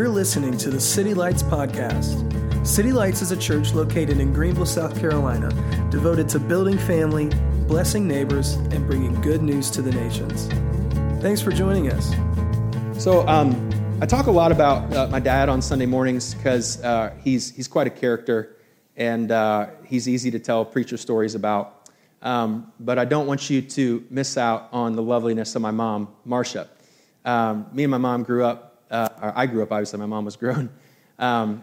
You're listening to the City Lights Podcast. City Lights is a church located in Greenville, South Carolina, devoted to building family, blessing neighbors, and bringing good news to the nations. Thanks for joining us. So, um, I talk a lot about uh, my dad on Sunday mornings because uh, he's, he's quite a character and uh, he's easy to tell preacher stories about. Um, but I don't want you to miss out on the loveliness of my mom, Marcia. Um, me and my mom grew up, uh, I grew up, obviously, my mom was grown. Um,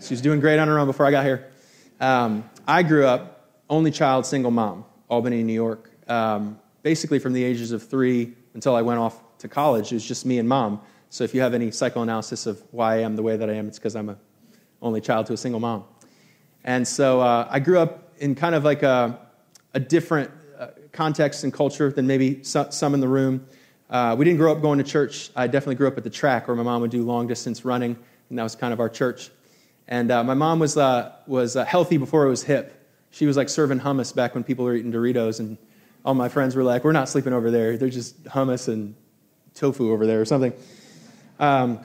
she was doing great on her own before I got here. Um, I grew up only child, single mom, Albany, New York. Um, basically, from the ages of three until I went off to college, it was just me and mom. So if you have any psychoanalysis of why I am the way that I am, it's because I'm a only child to a single mom. And so uh, I grew up in kind of like a, a different uh, context and culture than maybe some in the room. Uh, we didn't grow up going to church. I definitely grew up at the track where my mom would do long distance running, and that was kind of our church. And uh, my mom was, uh, was uh, healthy before it was hip. She was like serving hummus back when people were eating Doritos, and all my friends were like, We're not sleeping over there. They're just hummus and tofu over there or something. Um,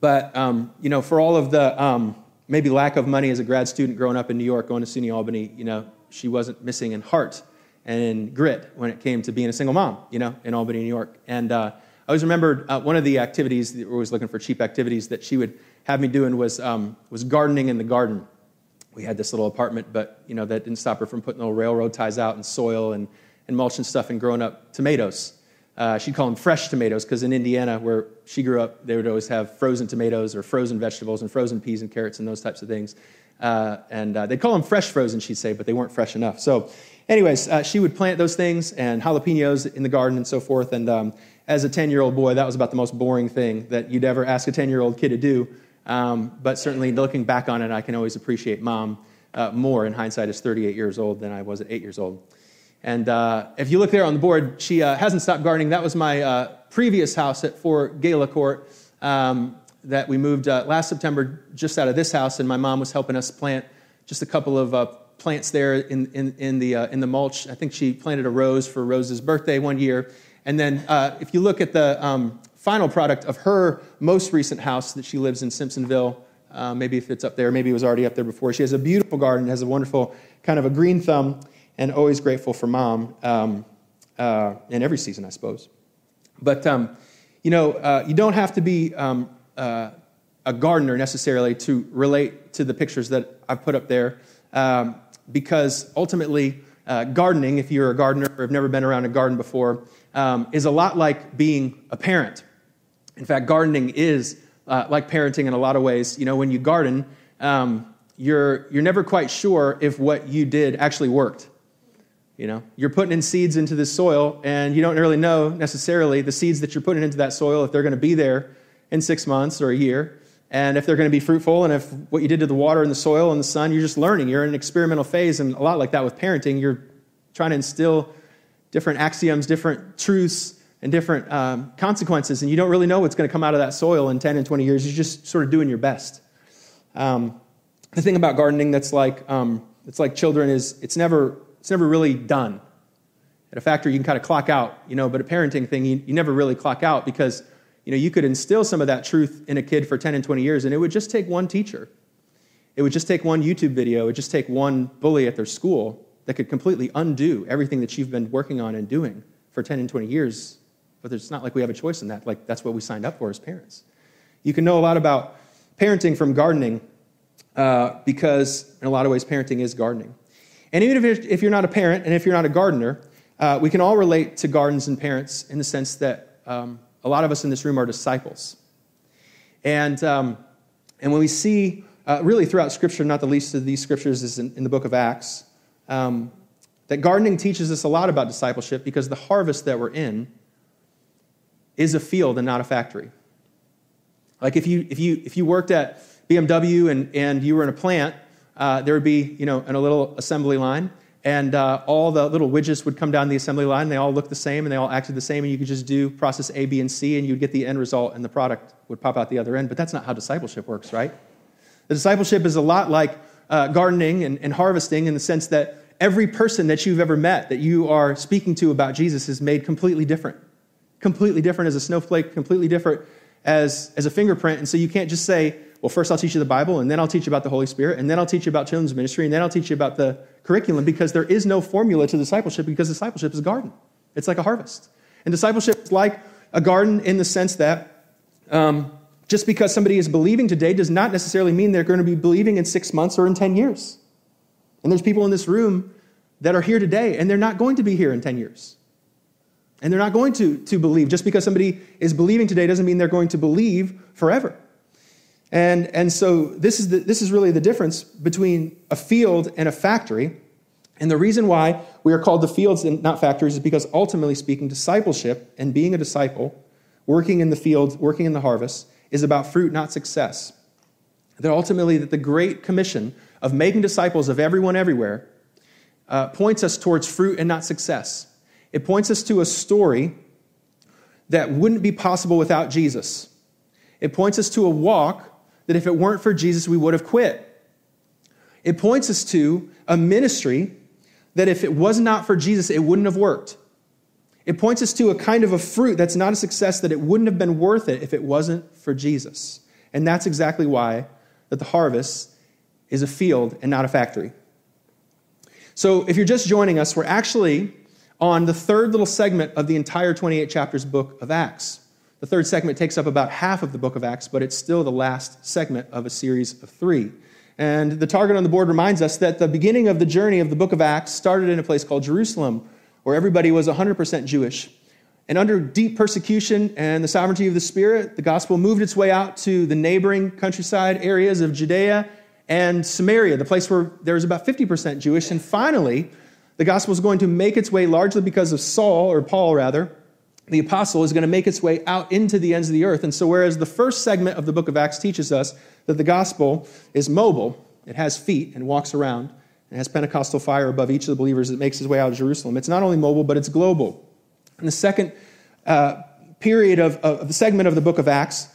but, um, you know, for all of the um, maybe lack of money as a grad student growing up in New York, going to SUNY Albany, you know, she wasn't missing in heart and grit when it came to being a single mom, you know, in Albany, New York. And uh, I always remembered uh, one of the activities, that we're always looking for cheap activities that she would have me doing was, um, was gardening in the garden. We had this little apartment, but, you know, that didn't stop her from putting little railroad ties out and soil and, and mulch and stuff and growing up tomatoes. Uh, she'd call them fresh tomatoes because in Indiana, where she grew up, they would always have frozen tomatoes or frozen vegetables and frozen peas and carrots and those types of things. Uh, and uh, they'd call them fresh frozen, she'd say, but they weren't fresh enough. So, anyways, uh, she would plant those things and jalapenos in the garden and so forth. And um, as a 10 year old boy, that was about the most boring thing that you'd ever ask a 10 year old kid to do. Um, but certainly, looking back on it, I can always appreciate mom uh, more in hindsight as 38 years old than I was at 8 years old. And uh, if you look there on the board, she uh, hasn't stopped gardening. That was my previous house at Fort Gala Court um, that we moved uh, last September just out of this house, and my mom was helping us plant just a couple of uh, plants there in, in, in the, uh, in the mulch. I think she planted a rose for Rose's birthday one year. And then if you look at the um, final product of her most recent house that she lives in Simpsonville, maybe if it's up there, maybe it was already up there before, she has a beautiful garden, has a wonderful kind of a green thumb and always grateful for mom um, uh, in every season, I suppose. But, um, you know, uh, you don't have to be um, uh, a gardener necessarily to relate to the pictures that I've put up there um, because ultimately, uh, gardening, if you're a gardener or have never been around a garden before, um, is a lot like being a parent. In fact, gardening is uh, like parenting in a lot of ways. You know, when you garden, um, you're, you're never quite sure if what you did actually worked. You know, you're putting in seeds into this soil, and you don't really know necessarily the seeds that you're putting into that soil if they're going to be there in six months or a year, and if they're going to be fruitful, and if what you did to the water and the soil and the sun, you're just learning. You're in an experimental phase, and a lot like that with parenting, you're trying to instill different axioms, different truths, and different um, consequences, and you don't really know what's going to come out of that soil in 10 and 20 years. You're just sort of doing your best. Um, the thing about gardening that's like, um, it's like children is it's never it's never really done. At a factory, you can kind of clock out, you know, but a parenting thing, you, you never really clock out because, you know, you could instill some of that truth in a kid for 10 and 20 years, and it would just take one teacher. It would just take one YouTube video. It would just take one bully at their school that could completely undo everything that you've been working on and doing for 10 and 20 years. But it's not like we have a choice in that. Like, that's what we signed up for as parents. You can know a lot about parenting from gardening uh, because, in a lot of ways, parenting is gardening. And even if you're not a parent and if you're not a gardener, uh, we can all relate to gardens and parents in the sense that um, a lot of us in this room are disciples. And, um, and when we see, uh, really throughout Scripture, not the least of these scriptures is in, in the book of Acts, um, that gardening teaches us a lot about discipleship because the harvest that we're in is a field and not a factory. Like if you, if you, if you worked at BMW and, and you were in a plant, uh, there would be, you know, a little assembly line, and uh, all the little widgets would come down the assembly line. They all looked the same, and they all acted the same, and you could just do process A, B, and C, and you'd get the end result, and the product would pop out the other end. But that's not how discipleship works, right? The discipleship is a lot like uh, gardening and, and harvesting in the sense that every person that you've ever met that you are speaking to about Jesus is made completely different. Completely different as a snowflake, completely different as, as a fingerprint. And so you can't just say, well, first I'll teach you the Bible, and then I'll teach you about the Holy Spirit, and then I'll teach you about children's ministry, and then I'll teach you about the curriculum, because there is no formula to discipleship, because discipleship is a garden. It's like a harvest. And discipleship is like a garden in the sense that um, just because somebody is believing today does not necessarily mean they're going to be believing in six months or in 10 years. And there's people in this room that are here today, and they're not going to be here in 10 years. And they're not going to, to believe. Just because somebody is believing today doesn't mean they're going to believe forever. And, and so this is, the, this is really the difference between a field and a factory. And the reason why we are called the fields and not factories is because ultimately speaking, discipleship and being a disciple, working in the field, working in the harvest, is about fruit, not success. That ultimately, that the Great Commission of making disciples of everyone everywhere uh, points us towards fruit and not success. It points us to a story that wouldn't be possible without Jesus. It points us to a walk that if it weren't for Jesus, we would have quit. It points us to a ministry that if it was not for Jesus, it wouldn't have worked. It points us to a kind of a fruit that's not a success that it wouldn't have been worth it if it wasn't for Jesus. And that's exactly why that the harvest is a field and not a factory. So if you're just joining us, we're actually on the third little segment of the entire 28 chapters book of Acts. The third segment takes up about half of the book of Acts, but it's still the last segment of a series of three. And the target on the board reminds us that the beginning of the journey of the book of Acts started in a place called Jerusalem, where everybody was 100% Jewish. And under deep persecution and the sovereignty of the Spirit, the gospel moved its way out to the neighboring countryside areas of Judea and Samaria, the place where there was about 50% Jewish. And finally, the gospel is going to make its way largely because of Saul, or Paul rather, the apostle is going to make its way out into the ends of the earth. And so, whereas the first segment of the book of Acts teaches us that the gospel is mobile, it has feet and walks around, and has Pentecostal fire above each of the believers that makes its way out of Jerusalem. It's not only mobile, but it's global. In the second uh, period of, of the segment of the book of Acts,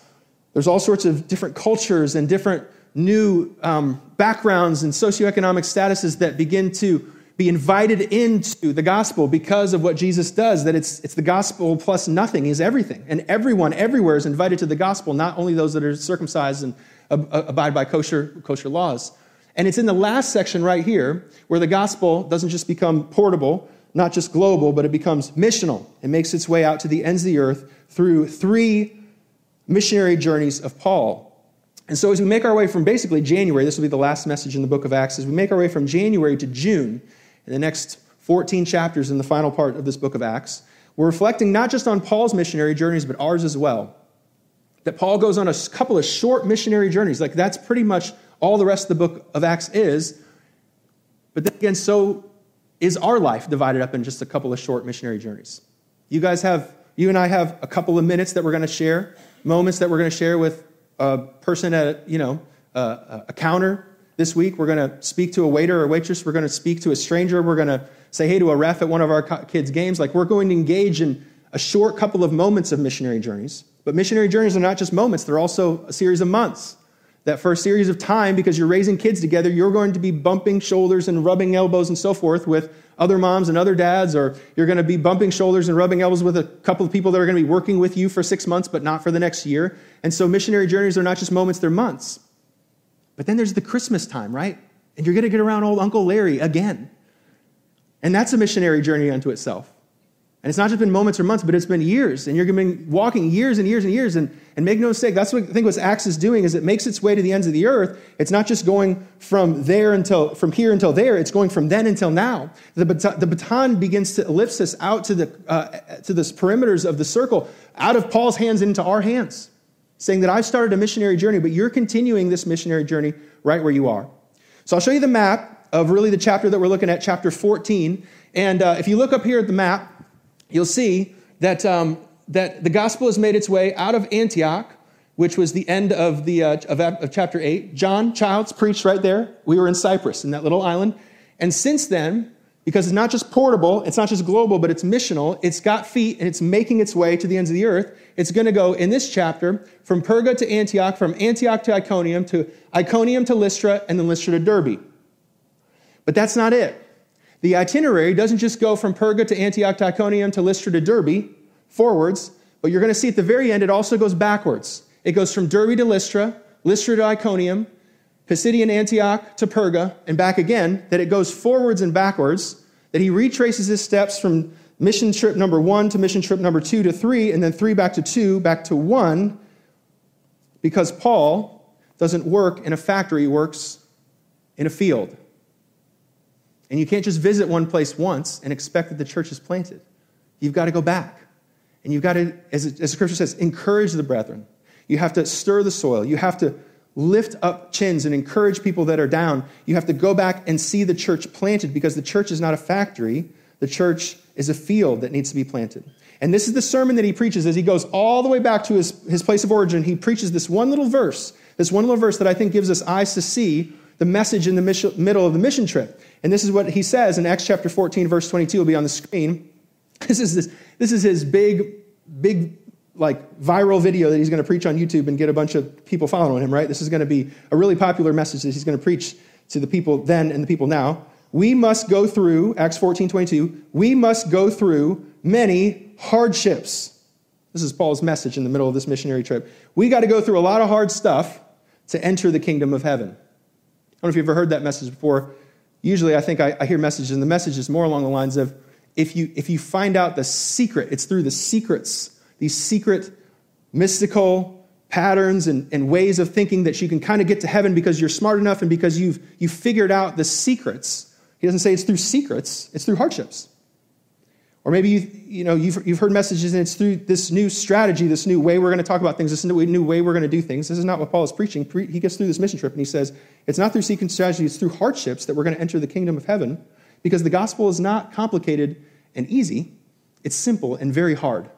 there's all sorts of different cultures and different new um, backgrounds and socioeconomic statuses that begin to be invited into the gospel because of what Jesus does, that it's, it's the gospel plus nothing is everything. And everyone, everywhere is invited to the gospel, not only those that are circumcised and uh, abide by kosher, kosher laws. And it's in the last section right here where the gospel doesn't just become portable, not just global, but it becomes missional. It makes its way out to the ends of the earth through three missionary journeys of Paul. And so, as we make our way from basically January, this will be the last message in the book of Acts, as we make our way from January to June, in the next 14 chapters in the final part of this book of Acts, we're reflecting not just on Paul's missionary journeys, but ours as well. That Paul goes on a couple of short missionary journeys. Like, that's pretty much all the rest of the book of Acts is. But then again, so is our life divided up in just a couple of short missionary journeys. You guys have, you and I have a couple of minutes that we're going to share, moments that we're going to share with a person at, you know, a, a counter this week. We're going to speak to a waiter or waitress. We're going to speak to a stranger. We're going to say hey to a ref at one of our kids' games. Like we're going to engage in a short couple of moments of missionary journeys. But missionary journeys are not just moments, they're also a series of months. That first series of time, because you're raising kids together, you're going to be bumping shoulders and rubbing elbows and so forth with other moms and other dads, or you're going to be bumping shoulders and rubbing elbows with a couple of people that are going to be working with you for six months, but not for the next year. And so missionary journeys are not just moments, they're months. But then there's the Christmas time, right? And you're going to get around old Uncle Larry again. And that's a missionary journey unto itself. And it's not just been moments or months, but it's been years. And you're going to be walking years and years and years. And, and make no mistake, that's what I think what Acts is doing is it makes its way to the ends of the earth. It's not just going from there until from here until there. It's going from then until now. The baton, the baton begins to ellipse us out to the uh, to the perimeters of the circle, out of Paul's hands into our hands, saying that I've started a missionary journey, but you're continuing this missionary journey right where you are. So I'll show you the map of really the chapter that we're looking at, chapter 14. And uh, if you look up here at the map, you'll see that, um, that the gospel has made its way out of Antioch, which was the end of, the, uh, of, of chapter 8. John Childs preached right there. We were in Cyprus, in that little island. And since then, because it's not just portable, it's not just global, but it's missional, it's got feet and it's making its way to the ends of the earth. It's going to go in this chapter from Perga to Antioch, from Antioch to Iconium, to Iconium to Lystra, and then Lystra to Derbe. But that's not it. The itinerary doesn't just go from Perga to Antioch to Iconium to Lystra to Derbe forwards, but you're going to see at the very end, it also goes backwards. It goes from Derbe to Lystra, Lystra to Iconium, Pisidian Antioch to Perga, and back again, that it goes forwards and backwards, that he retraces his steps from mission trip number one to mission trip number two to three, and then three back to two, back to one, because Paul doesn't work in a factory, he works in a field. And you can't just visit one place once and expect that the church is planted. You've got to go back. And you've got to, as, the scripture says, encourage the brethren. You have to stir the soil. You have to lift up chins and encourage people that are down. You have to go back and see the church planted because the church is not a factory. The church is a field that needs to be planted. And this is the sermon that he preaches as he goes all the way back to his, his place of origin. He preaches this one little verse, this one little verse that I think gives us eyes to see the message in the mission, middle of the mission trip. And this is what he says in Acts chapter 14, verse 22, will be on the screen. This is, this, this is his big, big, like viral video that he's going to preach on YouTube and get a bunch of people following him, right? This is going to be a really popular message that he's going to preach to the people then and the people now. We must go through, Acts 14, 22, we must go through many hardships. This is Paul's message in the middle of this missionary trip. We got to go through a lot of hard stuff to enter the kingdom of heaven. I don't know if you've ever heard that message before. Usually, I think I, I hear messages, and the message is more along the lines of if you, if you find out the secret, it's through the secrets, these secret, mystical patterns and, and ways of thinking that you can kind of get to heaven because you're smart enough and because you've, you've figured out the secrets. He doesn't say it's through secrets, it's through hardships. Or maybe you, you know, you've, you've heard messages and it's through this new strategy, this new way we're going to talk about things, this new, new way we're going to do things. This is not what Paul is preaching. He gets through this mission trip and he says, it's not through secret strategy, it's through hardships that we're going to enter the kingdom of heaven because the gospel is not complicated and easy, it's simple and very hard.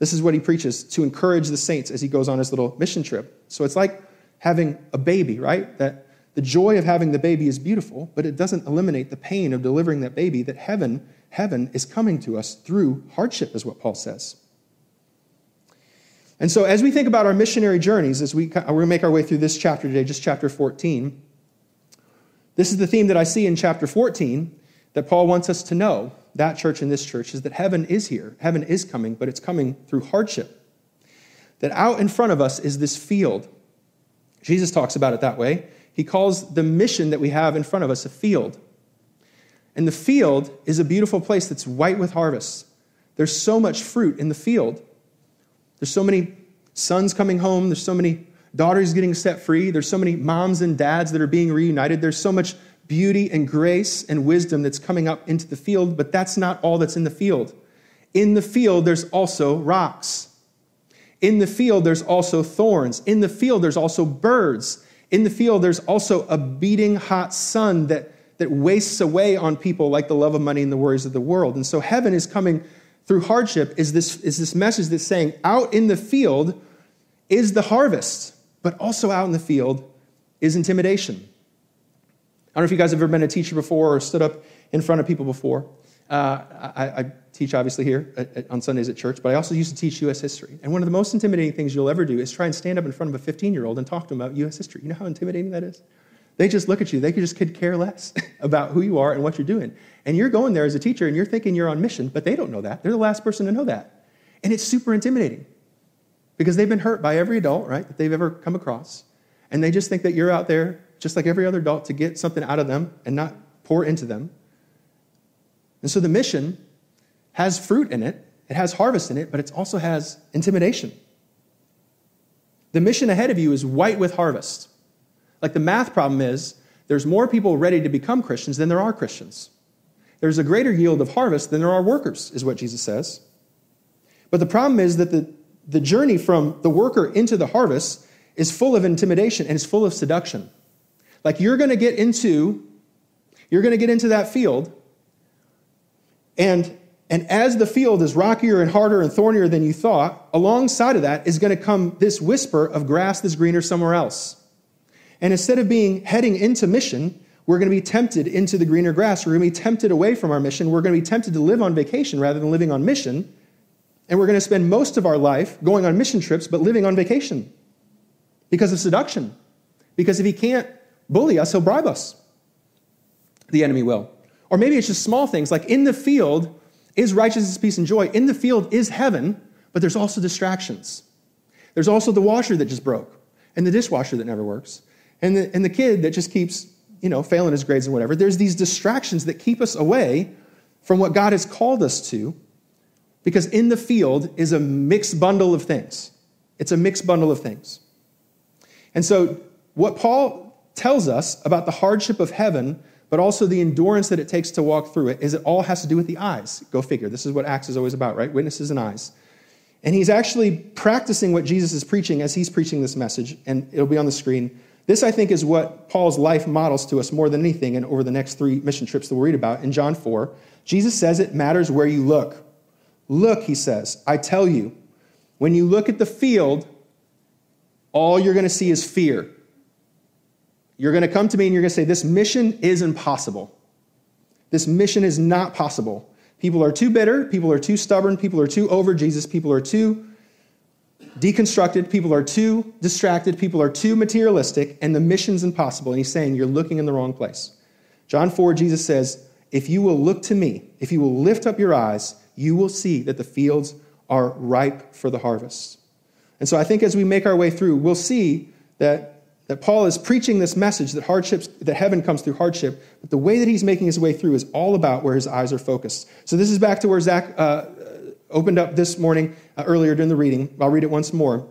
This is what he preaches to encourage the saints as he goes on his little mission trip. So it's like having a baby, right? That the joy of having the baby is beautiful, but it doesn't eliminate the pain of delivering that baby that heaven heaven is coming to us through hardship, is what Paul says. And so, as we think about our missionary journeys, as we, to make our way through this chapter today, just chapter 14, this is the theme that I see in chapter 14 that Paul wants us to know, that church and this church, is that heaven is here. Heaven is coming, but it's coming through hardship. That out in front of us is this field. Jesus talks about it that way. He calls the mission that we have in front of us a field. And the field is a beautiful place that's white with harvest. There's so much fruit in the field. There's so many sons coming home. There's so many daughters getting set free. There's so many moms and dads that are being reunited. There's so much beauty and grace and wisdom that's coming up into the field, but that's not all that's in the field. In the field, there's also rocks. In the field, there's also thorns. In the field, there's also birds. In the field, there's also a beating hot sun that that wastes away on people like the love of money and the worries of the world. And so heaven is coming through hardship is this, is this message that's saying out in the field is the harvest, but also out in the field is intimidation. I don't know if you guys have ever been a teacher before or stood up in front of people before. Uh, I, I, teach obviously here at, at, on Sundays at church, but I also used to teach U.S. history. And one of the most intimidating things you'll ever do is try and stand up in front of a 15 year old and talk to them about U.S. history. You know how intimidating that is? They just look at you. They just could care less about who you are and what you're doing. And you're going there as a teacher and you're thinking you're on mission, but they don't know that. They're the last person to know that. And it's super intimidating because they've been hurt by every adult, right, that they've ever come across. And they just think that you're out there just like every other adult to get something out of them and not pour into them. And so the mission has fruit in it, it has harvest in it, but it also has intimidation. The mission ahead of you is white with harvest. Like the math problem is there's more people ready to become Christians than there are Christians. There's a greater yield of harvest than there are workers, is what Jesus says. But the problem is that the, the journey from the worker into the harvest is full of intimidation and is full of seduction. Like you're going to get into you're going to get into that field and and as the field is rockier and harder and thornier than you thought, alongside of that is going to come this whisper of grass that's greener somewhere else. And instead of being heading into mission, we're going to be tempted into the greener grass. We're going to be tempted away from our mission. We're going to be tempted to live on vacation rather than living on mission. And we're going to spend most of our life going on mission trips, but living on vacation because of seduction. Because if he can't bully us, he'll bribe us. The enemy will. Or maybe it's just small things like in the field is righteousness, peace, and joy. In the field is heaven, but there's also distractions. There's also the washer that just broke, and the dishwasher that never works, and the, and the kid that just keeps, you know, failing his grades and whatever. There's these distractions that keep us away from what God has called us to, because in the field is a mixed bundle of things. It's a mixed bundle of things. And so, what Paul tells us about the hardship of heaven, but also the endurance that it takes to walk through it, is it all has to do with the eyes. Go figure. This is what Acts is always about, right? Witnesses and eyes. And he's actually practicing what Jesus is preaching as he's preaching this message, and it'll be on the screen. This, I think, is what Paul's life models to us more than anything and over the next three mission trips that we'll read about in John 4. Jesus says it matters where you look. Look, he says, I tell you, when you look at the field, all you're going to see is fear. You're going to come to me and you're going to say, This mission is impossible. This mission is not possible. People are too bitter. People are too stubborn. People are too over Jesus. People are too deconstructed. People are too distracted. People are too materialistic. And the mission's impossible. And he's saying, You're looking in the wrong place. John 4, Jesus says, If you will look to me, if you will lift up your eyes, you will see that the fields are ripe for the harvest. And so I think as we make our way through, we'll see that that Paul is preaching this message that hardships, that heaven comes through hardship, but the way that he's making his way through is all about where his eyes are focused. So this is back to where Zach uh, opened up this morning uh, earlier during the reading. I'll read it once more.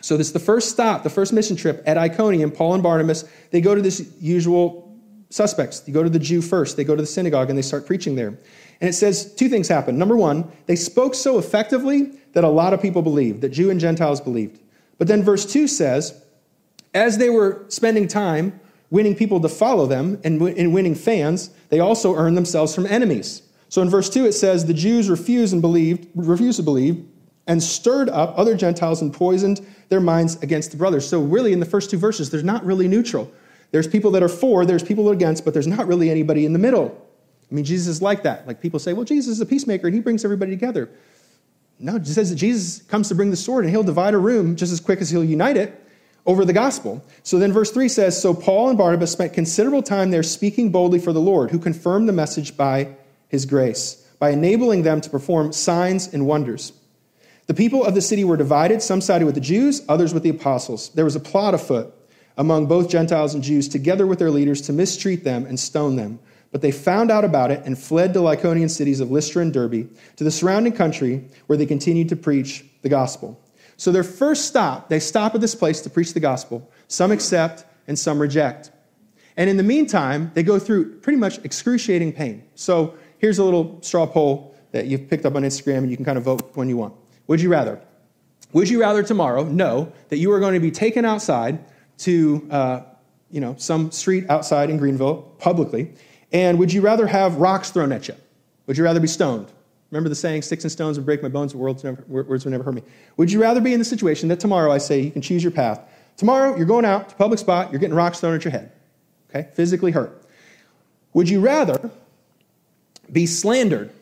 So this is the first stop, the first mission trip at Iconium. Paul and Barnabas they go to this usual suspects. They go to the Jew first. They go to the synagogue and they start preaching there. And it says two things happen. Number one, they spoke so effectively that a lot of people believed, that Jew and Gentiles believed. But then verse 2 says, as they were spending time winning people to follow them and in winning fans, they also earned themselves from enemies. So in verse 2 it says the Jews refused and believed, refused to believe and stirred up other Gentiles and poisoned their minds against the brothers. So really in the first two verses there's not really neutral. There's people that are for, there's people that are against, but there's not really anybody in the middle. I mean Jesus is like that. Like people say, "Well, Jesus is a peacemaker and he brings everybody together." No, it says that Jesus comes to bring the sword and he'll divide a room just as quick as he'll unite it over the gospel. So then verse 3 says So Paul and Barnabas spent considerable time there speaking boldly for the Lord, who confirmed the message by his grace, by enabling them to perform signs and wonders. The people of the city were divided. Some sided with the Jews, others with the apostles. There was a plot afoot among both Gentiles and Jews, together with their leaders, to mistreat them and stone them. But they found out about it and fled to Lycaonian cities of Lystra and Derbe, to the surrounding country, where they continued to preach the gospel. So their first stop, they stop at this place to preach the gospel. Some accept and some reject. And in the meantime, they go through pretty much excruciating pain. So here's a little straw poll that you've picked up on Instagram, and you can kind of vote when you want. Would you rather? Would you rather tomorrow know that you are going to be taken outside to, uh, you know, some street outside in Greenville publicly, and would you rather have rocks thrown at you? Would you rather be stoned? Remember the saying, sticks and stones would break my bones, but words, would never hurt me. Would you rather be in the situation that tomorrow I say you can choose your path? Tomorrow you're going out to a public spot, you're getting rocks thrown at your head, okay? Physically hurt. Would you rather be slandered?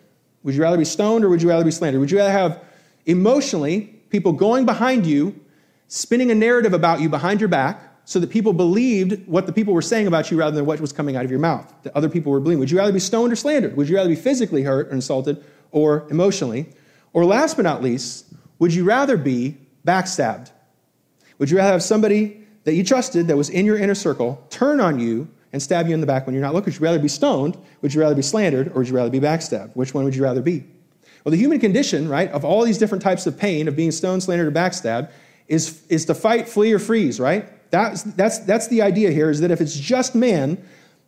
Would you rather be stoned or would you rather be slandered? Would you rather have emotionally people going behind you, spinning a narrative about you behind your back so that people believed what the people were saying about you rather than what was coming out of your mouth, that other people were believing? Would you rather be stoned or slandered? Would you rather be physically hurt or insulted or emotionally? Or last but not least, would you rather be backstabbed? Would you rather have somebody that you trusted that was in your inner circle turn on you and stab you in the back when you're not looking? Would you rather be stoned? Would you rather be slandered? Or would you rather be backstabbed? Which one would you rather be? Well, the human condition, right, of all these different types of pain, of being stoned, slandered, or backstabbed, is, is to fight, flee, or freeze, right? That's, that's, that's the idea here, is that if it's just man,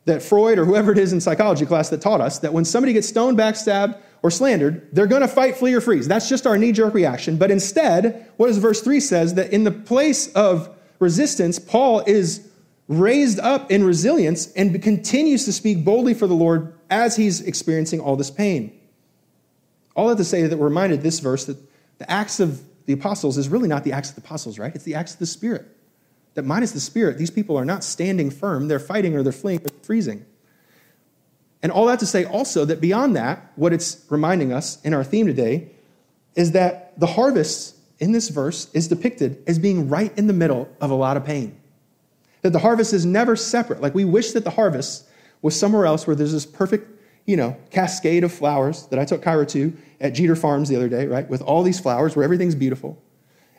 that Freud or whoever it is in psychology class that taught us, that when somebody gets stoned, backstabbed, or slandered, they're going to fight, flee, or freeze. That's just our knee jerk reaction. But instead, what does verse 3 says? That in the place of resistance, Paul is raised up in resilience and continues to speak boldly for the Lord as he's experiencing all this pain. All that to say that we're reminded this verse that the acts of the apostles is really not the acts of the apostles, right? It's the acts of the Spirit. That minus the Spirit, these people are not standing firm, they're fighting or they're fleeing or freezing. And all that to say also that beyond that, what it's reminding us in our theme today is that the harvest in this verse is depicted as being right in the middle of a lot of pain. That the harvest is never separate. Like we wish that the harvest was somewhere else where there's this perfect, you know, cascade of flowers that I took Kyra to at Jeter Farms the other day, right? With all these flowers where everything's beautiful.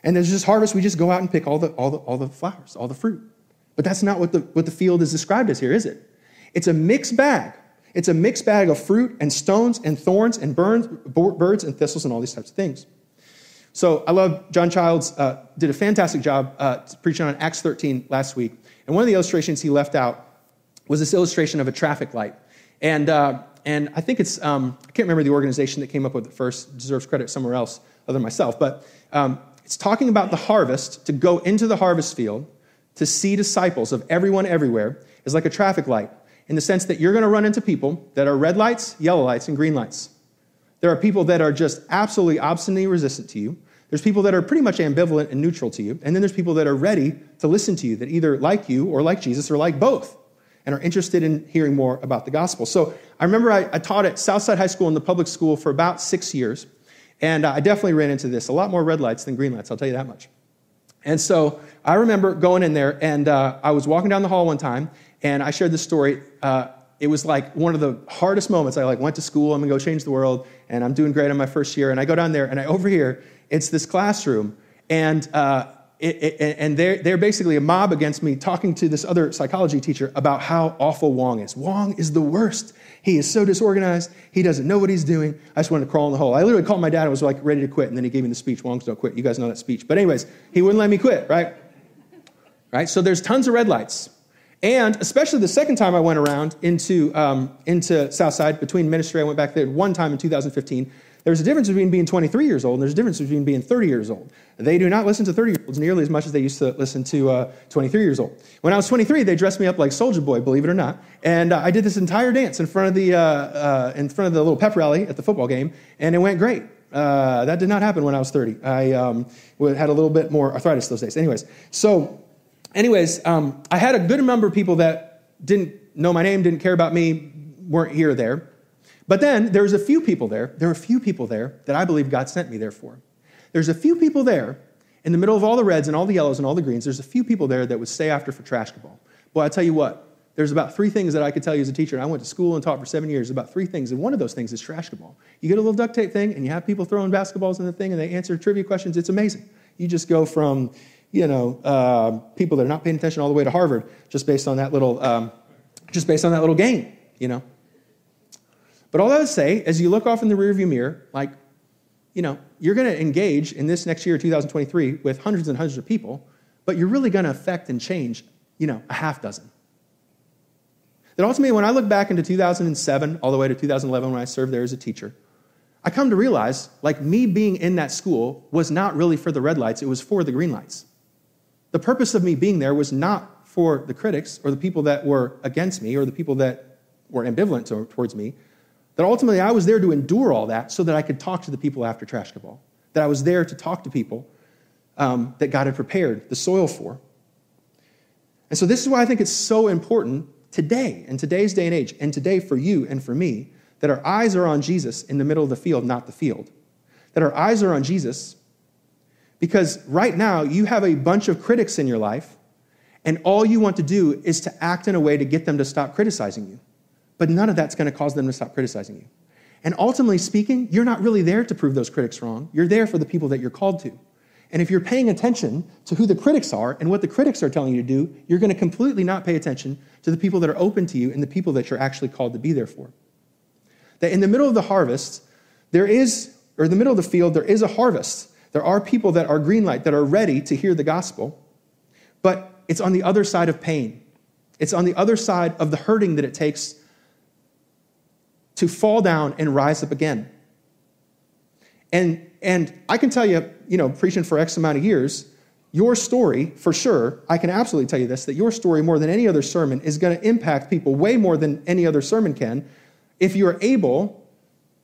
And there's just harvest, we just go out and pick all the, all the, all the flowers, all the fruit. But that's not what the, what the field is described as here, is it? It's a mixed bag. It's a mixed bag of fruit and stones and thorns and burns, birds and thistles and all these types of things. So I love John Childs uh, did a fantastic job uh, preaching on Acts 13 last week. And one of the illustrations he left out was this illustration of a traffic light. And, uh, and I think it's, um, I can't remember the organization that came up with it first, deserves credit somewhere else other than myself. But um, it's talking about the harvest, to go into the harvest field, to see disciples of everyone everywhere, is like a traffic light in the sense that you're going to run into people that are red lights, yellow lights, and green lights. There are people that are just absolutely obstinately resistant to you. There's people that are pretty much ambivalent and neutral to you. And then there's people that are ready to listen to you, that either like you or like Jesus or like both, and are interested in hearing more about the gospel. So I remember I, I taught at Southside High School in the public school for about six years. And I definitely ran into this a lot more red lights than green lights, I'll tell you that much. And so I remember going in there, and uh, I was walking down the hall one time, and I shared this story. Uh, it was like one of the hardest moments. I like went to school. I'm gonna go change the world, and I'm doing great in my first year. And I go down there, and I overhear it's this classroom, and uh, it, it, and they're, they're basically a mob against me talking to this other psychology teacher about how awful Wong is. Wong is the worst. He is so disorganized. He doesn't know what he's doing. I just wanted to crawl in the hole. I literally called my dad and was like ready to quit, and then he gave me the speech, Wong's don't quit. You guys know that speech. But anyways, he wouldn't let me quit, right? Right? So there's tons of red lights. And especially the second time I went around into, um, into Southside between ministry, I went back there one time in 2015. There's a difference between being 23 years old and there's a difference between being 30 years old. They do not listen to 30 year olds nearly as much as they used to listen to uh, 23 years old. When I was 23, they dressed me up like Soulja Boy, believe it or not, and uh, I did this entire dance in front of the uh, uh in front of the little pep rally at the football game, and it went great. Uh, that did not happen when I was 30. I um, had a little bit more arthritis those days. Anyways, so anyways, um, I had a good number of people that didn't know my name, didn't care about me, weren't here there. But then there's a few people there. There are a few people there that I believe God sent me there for. There's a few people there in the middle of all the reds and all the yellows and all the greens. There's a few people there that would stay after for trash ball. Boy, I tell you what, there's about three things that I could tell you as a teacher. And I went to school and taught for seven years about three things. And one of those things is trash ball. You get a little duct tape thing and you have people throwing basketballs in the thing and they answer trivia questions. It's amazing. You just go from, you know, uh, people that are not paying attention all the way to Harvard just based on that little, um, just based on that little game, you know. But all I would say, as you look off in the rearview mirror, like, you know, you're going to engage in this next year, 2023, with hundreds and hundreds of people, but you're really going to affect and change, you know, a half dozen. That ultimately, when I look back into 2007 all the way to 2011 when I served there as a teacher, I come to realize, like, me being in that school was not really for the red lights, it was for the green lights. The purpose of me being there was not for the critics or the people that were against me or the people that were ambivalent towards me, that ultimately I was there to endure all that so that I could talk to the people after trash cabal. That I was there to talk to people um, that God had prepared the soil for. And so this is why I think it's so important today, in today's day and age, and today for you and for me, that our eyes are on Jesus in the middle of the field, not the field. That our eyes are on Jesus because right now you have a bunch of critics in your life, and all you want to do is to act in a way to get them to stop criticizing you. But none of that's going to cause them to stop criticizing you. And ultimately speaking, you're not really there to prove those critics wrong. You're there for the people that you're called to. And if you're paying attention to who the critics are and what the critics are telling you to do, you're going to completely not pay attention to the people that are open to you and the people that you're actually called to be there for. That in the middle of the harvest, there is, or in the middle of the field, there is a harvest. There are people that are green light, that are ready to hear the gospel, but it's on the other side of pain. It's on the other side of the hurting that it takes to fall down and rise up again. And, and I can tell you, you know, preaching for X amount of years, your story, for sure, I can absolutely tell you this, that your story, more than any other sermon, is going to impact people way more than any other sermon can if you're able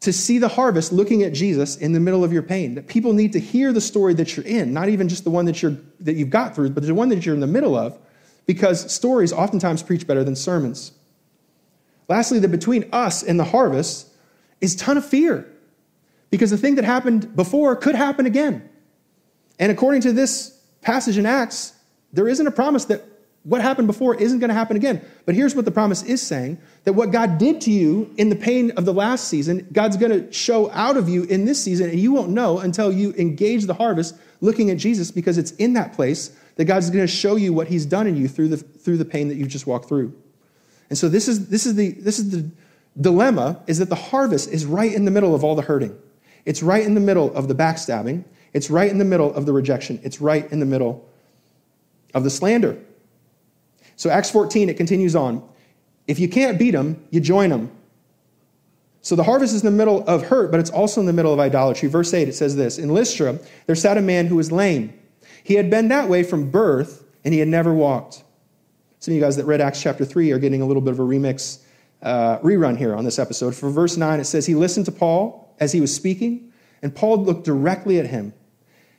to see the harvest looking at Jesus in the middle of your pain. That people need to hear the story that you're in, not even just the one that, you're, that you've got through, but the one that you're in the middle of, because stories oftentimes preach better than sermons. Lastly, that between us and the harvest is ton of fear because the thing that happened before could happen again. And according to this passage in Acts, there isn't a promise that what happened before isn't going to happen again. But here's what the promise is saying that what God did to you in the pain of the last season, God's going to show out of you in this season, and you won't know until you engage the harvest looking at Jesus because it's in that place that God's going to show you what he's done in you through the, through the pain that you've just walked through. And so this is, this, is the, this is the dilemma is that the harvest is right in the middle of all the hurting. It's right in the middle of the backstabbing. It's right in the middle of the rejection. It's right in the middle of the slander. So, Acts 14, it continues on. If you can't beat them, you join them. So, the harvest is in the middle of hurt, but it's also in the middle of idolatry. Verse 8, it says this In Lystra, there sat a man who was lame. He had been that way from birth, and he had never walked. Some of you guys that read Acts chapter 3 are getting a little bit of a remix uh, rerun here on this episode. For verse 9, it says, He listened to Paul as he was speaking, and Paul looked directly at him.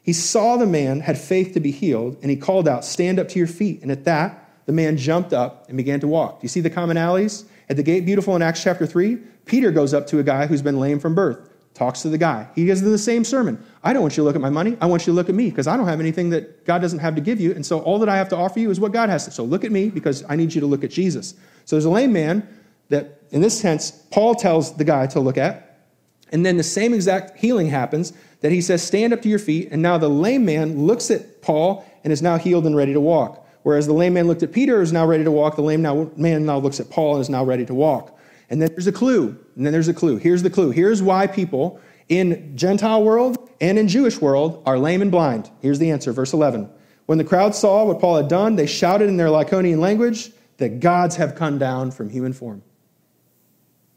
He saw the man had faith to be healed, and he called out, Stand up to your feet. And at that, the man jumped up and began to walk. Do you see the commonalities? At the gate beautiful in Acts chapter 3, Peter goes up to a guy who's been lame from birth, talks to the guy. He gives them the same sermon. I don't want you to look at my money. I want you to look at me because I don't have anything that God doesn't have to give you. And so all that I have to offer you is what God has to. So look at me because I need you to look at Jesus. So there's a lame man that, in this sense, Paul tells the guy to look at. And then the same exact healing happens that he says, Stand up to your feet. And now the lame man looks at Paul and is now healed and ready to walk. Whereas the lame man looked at Peter, is now ready to walk. The lame now, man now looks at Paul and is now ready to walk. And then there's a clue. And then there's a clue. Here's the clue. Here's why people in Gentile world and in Jewish world are lame and blind. Here's the answer, verse 11. When the crowd saw what Paul had done, they shouted in their Lycaonian language that gods have come down from human form.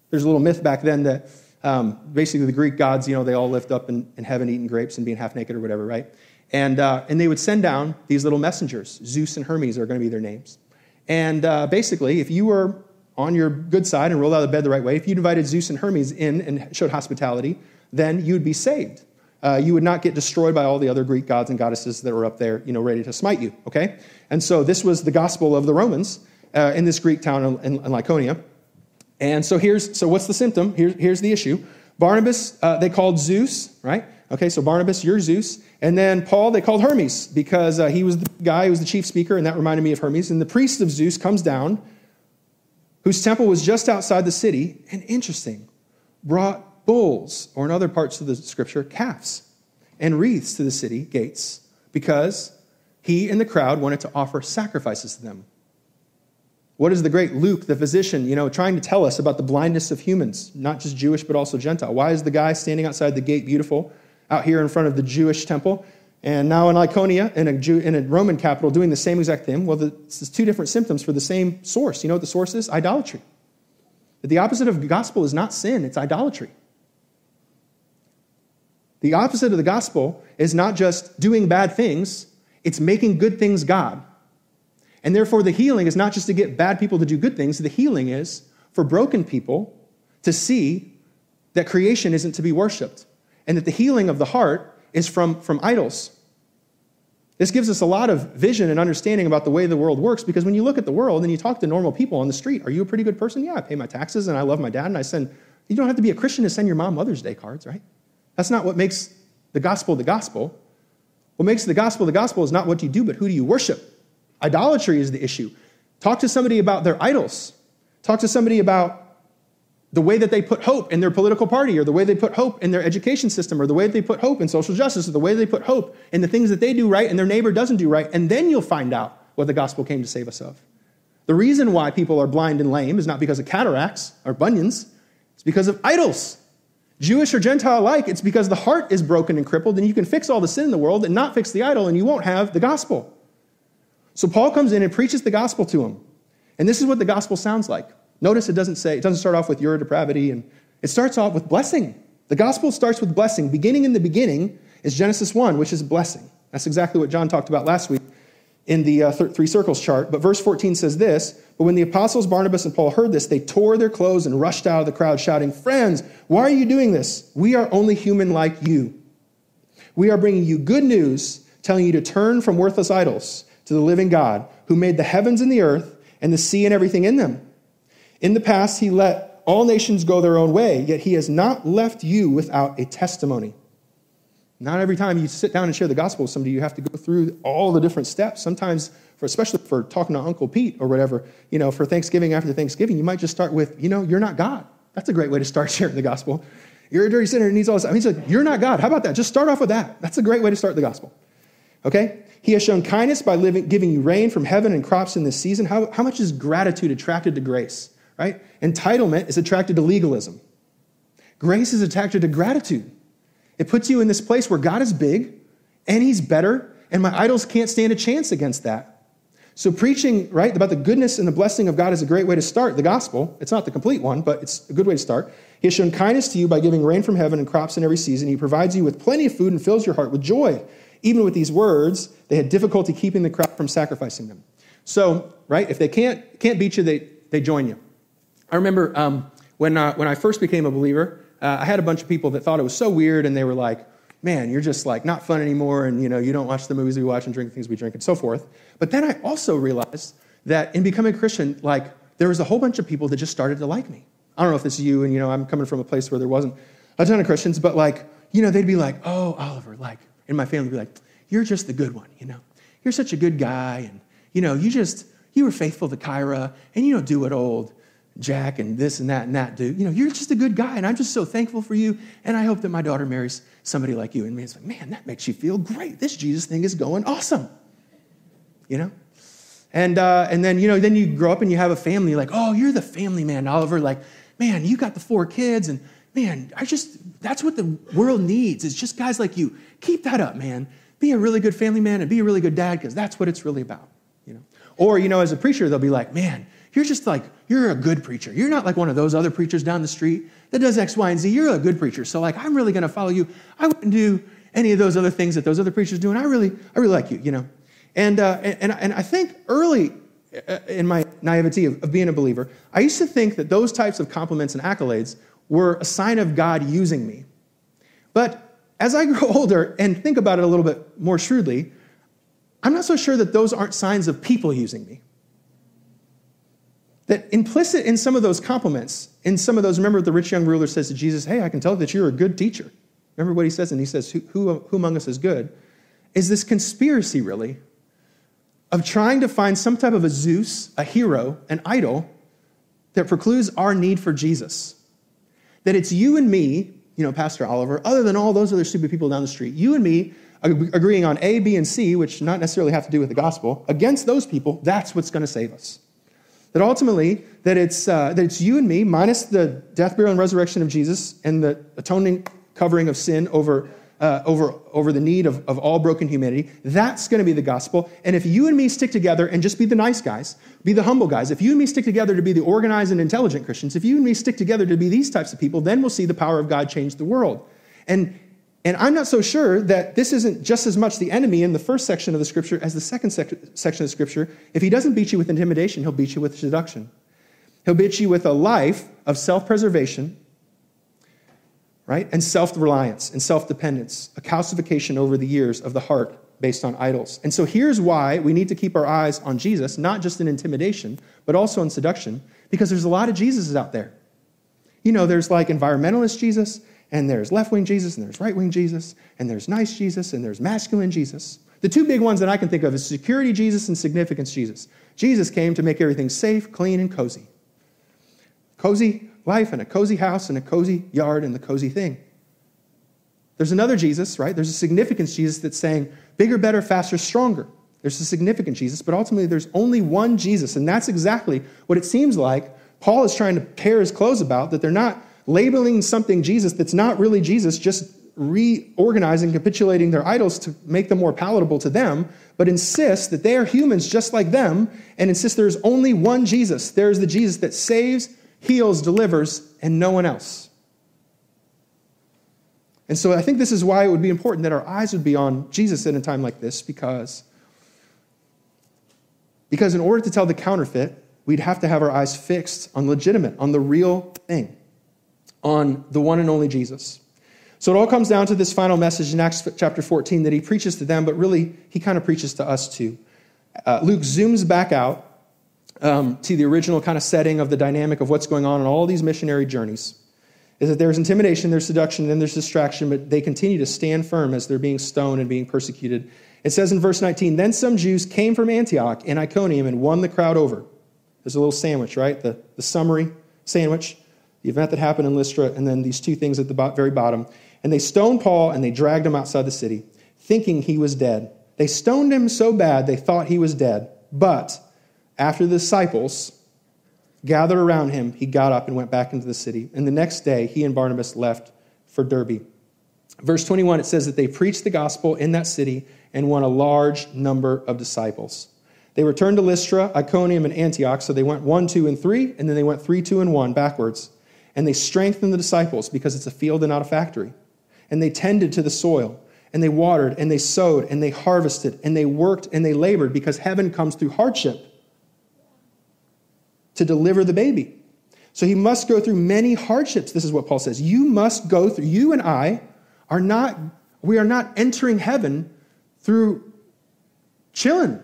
There's a little myth back then that um, basically the Greek gods, you know, they all lived up in, in heaven eating grapes and being half naked or whatever, right? And, uh, and they would send down these little messengers. Zeus and Hermes are going to be their names. And uh, basically, if you were on your good side and rolled out of bed the right way, if you invited Zeus and Hermes in and showed hospitality, then you'd be saved. Uh, you would not get destroyed by all the other Greek gods and goddesses that were up there, you know, ready to smite you. Okay, and so this was the gospel of the Romans uh, in this Greek town in, in. And so here's so what's the symptom? Here, here's the issue. Barnabas, uh, they called Zeus, right? Okay, so Barnabas, you're Zeus. And then Paul, they called Hermes because uh, he was the guy who was the chief speaker, and that reminded me of Hermes. And the priest of Zeus comes down, whose temple was just outside the city, and interesting, brought bulls, or in other parts of the scripture, calves, and wreaths to the city gates because he and the crowd wanted to offer sacrifices to them. What is the great Luke, the physician, you know, trying to tell us about the blindness of humans, not just Jewish, but also Gentile? Why is the guy standing outside the gate beautiful out here in front of the Jewish temple? And now in Iconia, in a, Jew, in a Roman capital, doing the same exact thing? Well, this is two different symptoms for the same source. You know what the source is? Idolatry. But the opposite of the gospel is not sin, it's idolatry. The opposite of the gospel is not just doing bad things, it's making good things God. And therefore, the healing is not just to get bad people to do good things, the healing is for broken people to see that creation isn't to be worshiped and that the healing of the heart is from, from idols. This gives us a lot of vision and understanding about the way the world works because when you look at the world and you talk to normal people on the street, are you a pretty good person? Yeah, I pay my taxes and I love my dad and I send, you don't have to be a Christian to send your mom Mother's Day cards, right? That's not what makes the gospel the gospel. What makes the gospel the gospel is not what you do, but who do you worship. Idolatry is the issue. Talk to somebody about their idols. Talk to somebody about the way that they put hope in their political party, or the way they put hope in their education system, or the way they put hope in social justice, or the way they put hope in the things that they do right and their neighbor doesn't do right, and then you'll find out what the gospel came to save us of. The reason why people are blind and lame is not because of cataracts or bunions, it's because of idols. Jewish or Gentile alike, it's because the heart is broken and crippled, and you can fix all the sin in the world and not fix the idol, and you won't have the gospel. So Paul comes in and preaches the gospel to him. And this is what the gospel sounds like. Notice it doesn't say, it doesn't start off with your depravity, and it starts off with blessing. The gospel starts with blessing. Beginning in the beginning is Genesis 1, which is blessing. That's exactly what John talked about last week in the uh, th- three circles chart. But verse 14 says this But when the apostles Barnabas and Paul heard this, they tore their clothes and rushed out of the crowd, shouting, Friends, why are you doing this? We are only human like you. We are bringing you good news, telling you to turn from worthless idols to the living God who made the heavens and the earth and the sea and everything in them. In the past, he let all nations go their own way, yet he has not left you without a testimony. Not every time you sit down and share the gospel with somebody, you have to go through all the different steps. Sometimes, for, especially for talking to Uncle Pete or whatever, you know, for Thanksgiving after Thanksgiving, you might just start with, you know, you're not God. That's a great way to start sharing the gospel. You're a dirty sinner and needs all this. I mean, he's like, you're not God. How about that? Just start off with that. That's a great way to start the gospel. Okay? He has shown kindness by living, giving you rain from heaven and crops in this season. How, how much is gratitude attracted to grace, right? Entitlement is attracted to legalism. Grace is attracted to gratitude. It puts you in this place where God is big and he's better, and my idols can't stand a chance against that. So, preaching, right, about the goodness and the blessing of God is a great way to start the gospel. It's not the complete one, but it's a good way to start. He has shown kindness to you by giving rain from heaven and crops in every season. He provides you with plenty of food and fills your heart with joy. Even with these words, they had difficulty keeping the crowd from sacrificing them. So, right, if they can't, can't beat you, they, they join you. I remember um, when, uh, when I first became a believer, uh, I had a bunch of people that thought it was so weird, and they were like, man, you're just like not fun anymore, and you know, you don't watch the movies we watch and drink the things we drink and so forth. But then I also realized that in becoming a Christian, like there was a whole bunch of people that just started to like me. I don't know if this is you, and you know, I'm coming from a place where there wasn't a ton of Christians, but like, you know, they'd be like, oh, Oliver, like, and my family would be like, you're just the good one, you know. You're such a good guy, and you know, you just you were faithful to Kyra, and you don't do it old Jack and this and that and that dude. You know, you're just a good guy, and I'm just so thankful for you. And I hope that my daughter marries somebody like you. And it's like, man, that makes you feel great. This Jesus thing is going awesome. You know? And, uh, and then, you know, then you grow up and you have a family, like, oh, you're the family man, Oliver. Like, man, you got the four kids, and man, I just, that's what the world needs, is just guys like you. Keep that up, man. Be a really good family man and be a really good dad, because that's what it's really about, you know? Or, you know, as a preacher, they'll be like, man, you're just like, you're a good preacher. You're not like one of those other preachers down the street that does X, Y, and Z. You're a good preacher. So, like, I'm really going to follow you. I wouldn't do any of those other things that those other preachers do. And I really, I really like you, you know? And, uh, and, and I think early uh, in my naivety of, of being a believer, I used to think that those types of compliments and accolades were a sign of God using me. But as I grow older and think about it a little bit more shrewdly, I'm not so sure that those aren't signs of people using me. That implicit in some of those compliments, in some of those, remember the rich young ruler says to Jesus, Hey, I can tell that you're a good teacher. Remember what he says? And he says, Who, who, who among us is good? Is this conspiracy, really, of trying to find some type of a Zeus, a hero, an idol that precludes our need for Jesus? That it's you and me, you know, Pastor Oliver, other than all those other stupid people down the street, you and me agreeing on A, B, and C, which not necessarily have to do with the gospel, against those people, that's what's going to save us. That ultimately, that it's, uh, that it's you and me, minus the death, burial, and resurrection of Jesus and the atoning covering of sin over, uh, over, over the need of, of all broken humanity. That's going to be the gospel. And if you and me stick together and just be the nice guys, be the humble guys, if you and me stick together to be the organized and intelligent Christians, if you and me stick together to be these types of people, then we'll see the power of God change the world. And and I'm not so sure that this isn't just as much the enemy in the first section of the scripture as the second sec- section of the scripture. If he doesn't beat you with intimidation, he'll beat you with seduction. He'll beat you with a life of self preservation, right? And self reliance and self dependence, a calcification over the years of the heart based on idols. And so here's why we need to keep our eyes on Jesus, not just in intimidation, but also in seduction, because there's a lot of Jesuses out there. You know, there's like environmentalist Jesus, and there's left wing Jesus, and there's right wing Jesus, and there's nice Jesus, and there's masculine Jesus. The two big ones that I can think of is security Jesus and significance Jesus. Jesus came to make everything safe, clean, and cozy. Cozy life, and a cozy house, and a cozy yard, and the cozy thing. There's another Jesus, right? There's a significance Jesus that's saying bigger, better, faster, stronger. There's a significant Jesus, but ultimately there's only one Jesus, and that's exactly what it seems like Paul is trying to tear his clothes about, that they're not labeling something Jesus that's not really Jesus, just reorganizing, capitulating their idols to make them more palatable to them, but insist that they are humans just like them and insist there's only one Jesus. There's the Jesus that saves, heals, delivers, and no one else. And so I think this is why it would be important that our eyes would be on Jesus in a time like this because, because in order to tell the counterfeit, we'd have to have our eyes fixed on legitimate, on the real thing on the one and only Jesus. So it all comes down to this final message in Acts chapter 14 that he preaches to them, but really he kind of preaches to us too. Uh, Luke zooms back out um, to the original kind of setting of the dynamic of what's going on in all these missionary journeys. is that there's intimidation, there's seduction, then there's distraction, but they continue to stand firm as they're being stoned and being persecuted. It says in verse 19, Then some Jews came from Antioch and Iconium and won the crowd over. There's a little sandwich, right? The, the summary sandwich, the event that happened in Lystra, and then these two things at the very bottom. And they stoned Paul and they dragged him outside the city, thinking he was dead. They stoned him so bad they thought he was dead. But after the disciples, gathered around him, he got up and went back into the city. And the next day, he and Barnabas left for Derbe. Verse 21, it says that they preached the gospel in that city and won a large number of disciples. They returned to Lystra, Iconium, and Antioch, so they went 1, 2, and 3, and then they went 3, 2, and 1 backwards. And they strengthened the disciples because it's a field and not a factory. And they tended to the soil, and they watered, and they sowed, and they harvested, and they worked, and they labored because heaven comes through hardship to deliver the baby. So he must go through many hardships. This is what Paul says. You must go through, you and I are not, we are not entering heaven through chilling.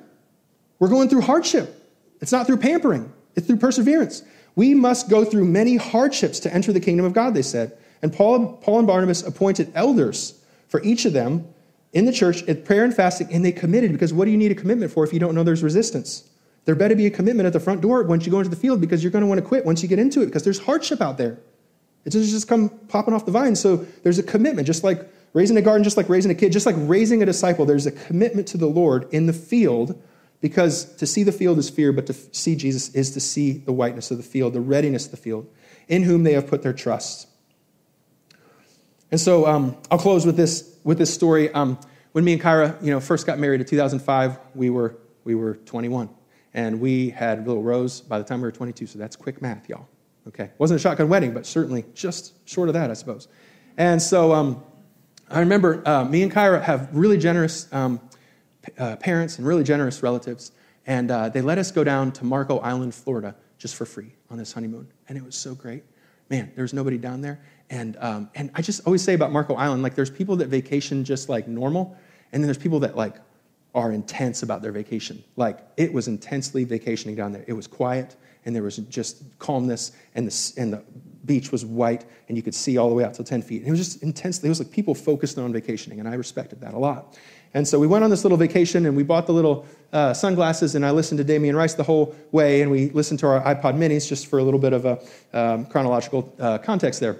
We're going through hardship. It's not through pampering, it's through perseverance. We must go through many hardships to enter the kingdom of God, they said. And Paul, Paul and Barnabas appointed elders for each of them in the church at prayer and fasting, and they committed because what do you need a commitment for if you don't know there's resistance? There better be a commitment at the front door once you go into the field because you're going to want to quit once you get into it because there's hardship out there. It doesn't just come popping off the vine. So there's a commitment, just like raising a garden, just like raising a kid, just like raising a disciple. There's a commitment to the Lord in the field because to see the field is fear, but to see Jesus is to see the whiteness of the field, the readiness of the field, in whom they have put their trust. And so um, I'll close with this, with this story. Um, when me and Kyra, you know, first got married in 2005, we were, we were 21. And we had little Rose by the time we were 22, so that's quick math, y'all. Okay. Wasn't a shotgun wedding, but certainly just short of that, I suppose. And so um, I remember uh, me and Kyra have really generous um, uh, parents and really generous relatives, and uh, they let us go down to Marco Island, Florida, just for free on this honeymoon. And it was so great. Man, there was nobody down there. And, um, and I just always say about Marco Island, like, there's people that vacation just like normal, and then there's people that like are intense about their vacation. Like it was intensely vacationing down there. It was quiet and there was just calmness and the, and the beach was white and you could see all the way out to 10 feet. And it was just intensely, it was like people focused on vacationing and I respected that a lot. And so we went on this little vacation and we bought the little uh, sunglasses and I listened to Damien Rice the whole way and we listened to our iPod minis just for a little bit of a um, chronological uh, context there.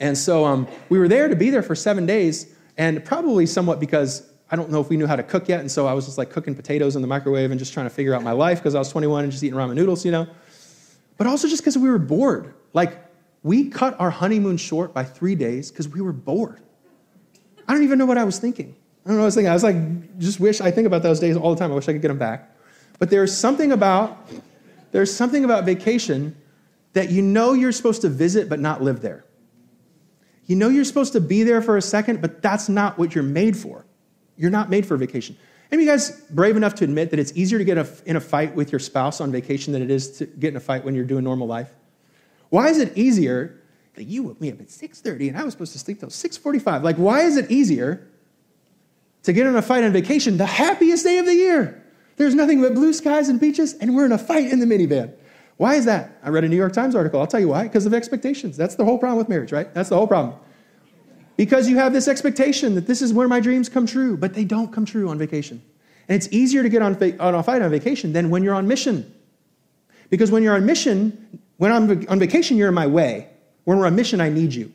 And so um, we were there to be there for seven days and probably somewhat because I don't know if we knew how to cook yet, and so I was just like cooking potatoes in the microwave and just trying to figure out my life because I was 21 and just eating ramen noodles, you know. But also just because we were bored. Like, we cut our honeymoon short by three days because we were bored. I don't even know what I was thinking. I don't know what I was thinking. I was like, just wish, I think about those days all the time. I wish I could get them back. But there's something about, there's something about vacation that you know you're supposed to visit but not live there. You know you're supposed to be there for a second, but that's not what you're made for. You're not made for vacation. Any of you guys brave enough to admit that it's easier to get in a fight with your spouse on vacation than it is to get in a fight when you're doing normal life? Why is it easier that you woke me up at 6.30 and I was supposed to sleep till 6.45? Like, why is it easier to get in a fight on vacation, the happiest day of the year? There's nothing but blue skies and beaches, and we're in a fight in the minivan. Why is that? I read a New York Times article. I'll tell you why. Because of expectations. That's the whole problem with marriage, right? That's the whole problem because you have this expectation that this is where my dreams come true, but they don't come true on vacation. And it's easier to get on, on a fight on vacation than when you're on mission. Because when you're on mission, when I'm on vacation, you're in my way. When we're on mission, I need you.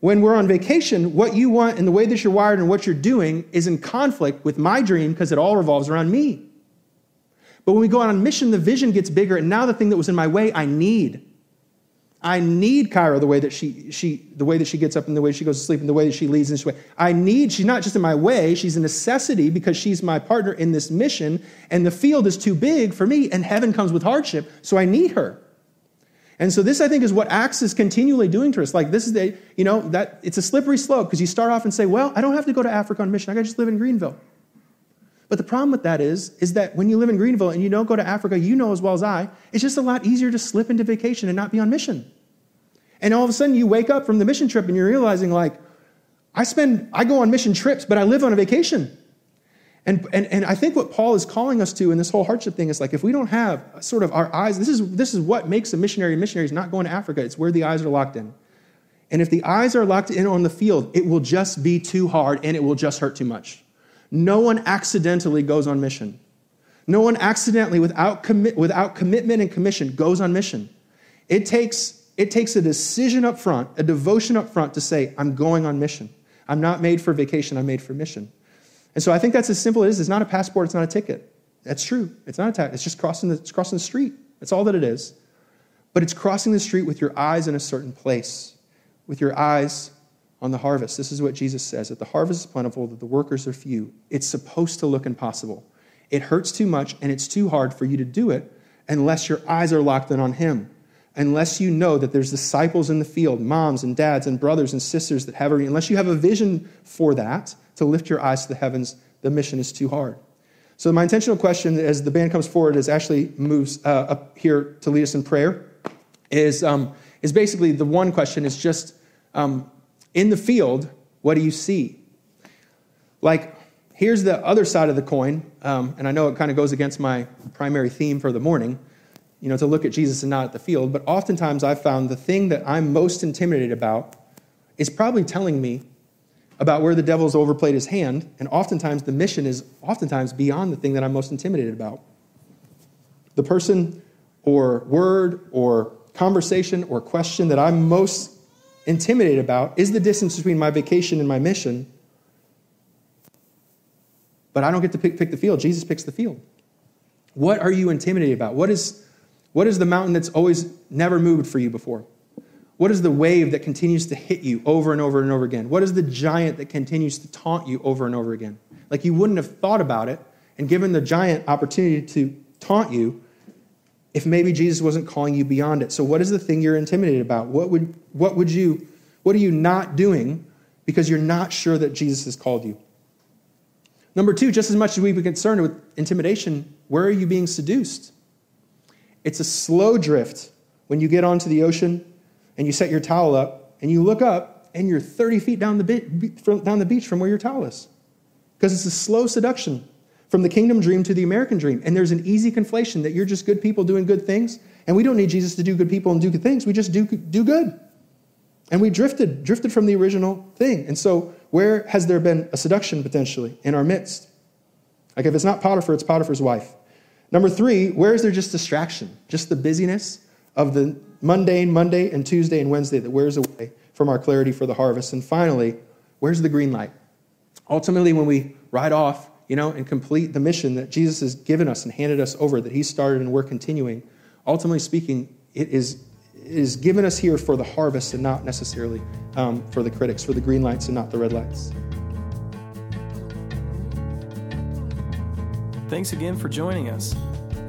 When we're on vacation, what you want and the way that you're wired and what you're doing is in conflict with my dream because it all revolves around me. But when we go on mission, the vision gets bigger, and now the thing that was in my way, I need. I need Kyra the way that she, she, the way that she gets up and the way she goes to sleep and the way that she leads in this way. I need, she's not just in my way, she's a necessity because she's my partner in this mission, and the field is too big for me, and heaven comes with hardship, so I need her. And so this, I think, is what Acts is continually doing to us. Like this is the, you know, that it's a slippery slope because you start off and say, well, I don't have to go to Africa on mission. I can just live in Greenville. But the problem with that is, is that when you live in Greenville and you don't go to Africa, you know as well as I, it's just a lot easier to slip into vacation and not be on mission. And all of a sudden you wake up from the mission trip and you're realizing like, I spend, I go on mission trips, but I live on a vacation. And, and, and I think what Paul is calling us to in this whole hardship thing is like, if we don't have sort of our eyes, this is, this is what makes a missionary a missionary is not going to Africa. It's where the eyes are locked in. And if the eyes are locked in on the field, it will just be too hard and it will just hurt too much. No one accidentally goes on mission. No one accidentally, without, commit, without commitment and commission, goes on mission. It takes, it takes a decision up front, a devotion up front to say, I'm going on mission. I'm not made for vacation, I'm made for mission. And so I think that's as simple as it is. It's not a passport, it's not a ticket. That's true. It's not a tax. It's just crossing the, it's crossing the street. That's all that it is. But it's crossing the street with your eyes in a certain place, with your eyes on the harvest. This is what Jesus says that the harvest is plentiful, that the workers are few. It's supposed to look impossible. It hurts too much and it's too hard for you to do it unless your eyes are locked in on Him. Unless you know that there's disciples in the field, moms and dads and brothers and sisters that have unless you have a vision for that to lift your eyes to the heavens, the mission is too hard. So, my intentional question as the band comes forward, as Ashley moves uh, up here to lead us in prayer, is, um, is basically the one question is just um, in the field, what do you see? Like, here's the other side of the coin, um, and I know it kind of goes against my primary theme for the morning, you know, to look at Jesus and not at the field, but oftentimes I've found the thing that I'm most intimidated about is probably telling me about where the devil's overplayed his hand, and oftentimes the mission is oftentimes beyond the thing that I'm most intimidated about. The person or word or conversation or question that I'm most intimidated about is the distance between my vacation and my mission. But I don't get to pick, pick the field. Jesus picks the field. What are you intimidated about? What is, what is the mountain that's always never moved for you before? What is the wave that continues to hit you over and over and over again? What is the giant that continues to taunt you over and over again? Like you wouldn't have thought about it and given the giant opportunity to taunt you if maybe Jesus wasn't calling you beyond it. So what is the thing you're intimidated about? What would what would you what are you not doing because you're not sure that Jesus has called you? Number 2, just as much as we be concerned with intimidation, where are you being seduced? It's a slow drift when you get onto the ocean and you set your towel up and you look up and you're 30 feet down the, be- down the beach from where your towel is. Because it's a slow seduction from the kingdom dream to the American dream. And there's an easy conflation that you're just good people doing good things. And we don't need Jesus to do good people and do good things. We just do, do good. And we drifted, drifted from the original thing. And so, where has there been a seduction potentially in our midst? Like, if it's not Potiphar, it's Potiphar's wife. Number three, where is there just distraction? Just the busyness of the mundane Monday and Tuesday and Wednesday that wears away from our clarity for the harvest. And finally, where's the green light? Ultimately, when we ride off, you know, and complete the mission that Jesus has given us and handed us over, that He started and we're continuing, ultimately speaking, it is, it is given us here for the harvest and not necessarily um, for the critics, for the green lights and not the red lights. Thanks again for joining us.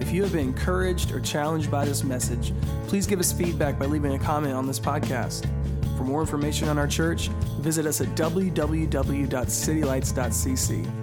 If you have been encouraged or challenged by this message, please give us feedback by leaving a comment on this podcast. For more information on our church, visit us at www.citylights.cc.